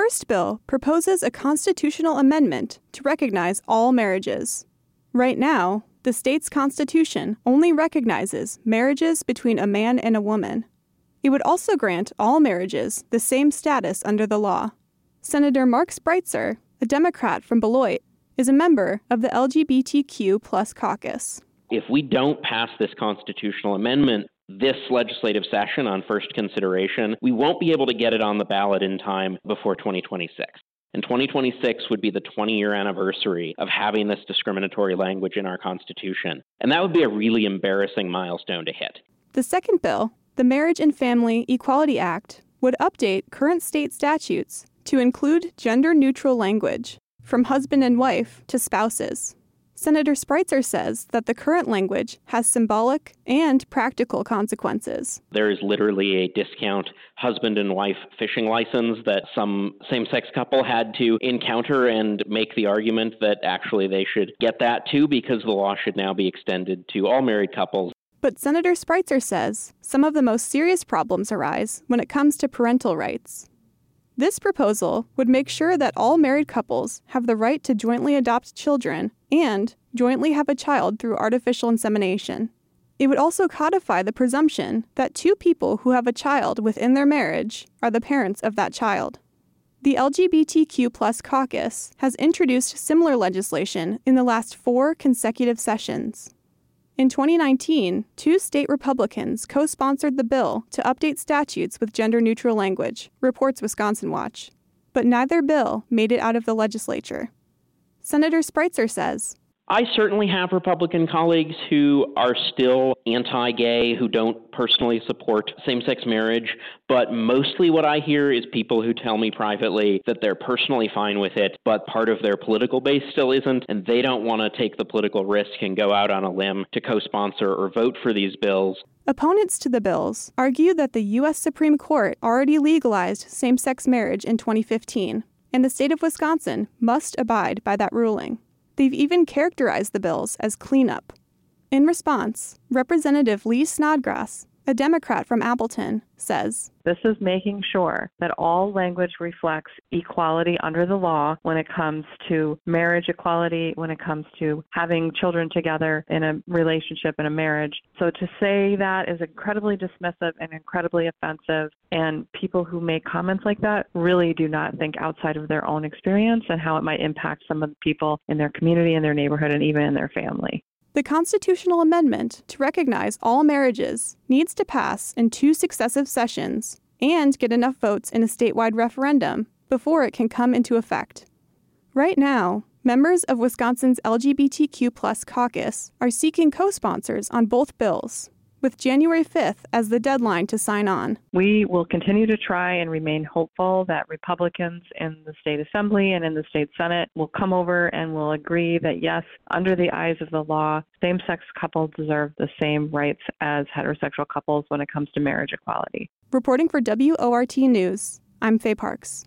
first bill proposes a constitutional amendment to recognize all marriages. Right now, the state's constitution only recognizes marriages between a man and a woman. It would also grant all marriages the same status under the law. Senator Mark Spreitzer, a Democrat from Beloit, is a member of the LGBTQ plus caucus. If we don't pass this constitutional amendment this legislative session on first consideration, we won't be able to get it on the ballot in time before 2026. And 2026 would be the 20 year anniversary of having this discriminatory language in our Constitution. And that would be a really embarrassing milestone to hit. The second bill, the Marriage and Family Equality Act, would update current state statutes to include gender neutral language, from husband and wife to spouses. Senator Spreitzer says that the current language has symbolic and practical consequences. There is literally a discount husband and wife fishing license that some same sex couple had to encounter and make the argument that actually they should get that too because the law should now be extended to all married couples. But Senator Spreitzer says some of the most serious problems arise when it comes to parental rights. This proposal would make sure that all married couples have the right to jointly adopt children and jointly have a child through artificial insemination. It would also codify the presumption that two people who have a child within their marriage are the parents of that child. The LGBTQ caucus has introduced similar legislation in the last four consecutive sessions. In 2019, two state Republicans co sponsored the bill to update statutes with gender neutral language, reports Wisconsin Watch. But neither bill made it out of the legislature. Senator Spreitzer says I certainly have Republican colleagues who are still anti gay, who don't personally support same sex marriage, but mostly what I hear is people who tell me privately that they're personally fine with it, but part of their political base still isn't, and they don't want to take the political risk and go out on a limb to co sponsor or vote for these bills. Opponents to the bills argue that the U.S. Supreme Court already legalized same sex marriage in 2015, and the state of Wisconsin must abide by that ruling. They've even characterized the bills as cleanup. In response, Representative Lee Snodgrass, a Democrat from Appleton, says This is making sure that all language reflects equality under the law when it comes to marriage equality, when it comes to having children together in a relationship in a marriage. So to say that is incredibly dismissive and incredibly offensive. And people who make comments like that really do not think outside of their own experience and how it might impact some of the people in their community, in their neighborhood, and even in their family. The constitutional amendment to recognize all marriages needs to pass in two successive sessions and get enough votes in a statewide referendum before it can come into effect. Right now, members of Wisconsin's LGBTQ caucus are seeking co sponsors on both bills with January 5th as the deadline to sign on. We will continue to try and remain hopeful that Republicans in the state assembly and in the state senate will come over and will agree that yes, under the eyes of the law, same sex couples deserve the same rights as heterosexual couples when it comes to marriage equality. Reporting for WORT News, I'm Faye Parks.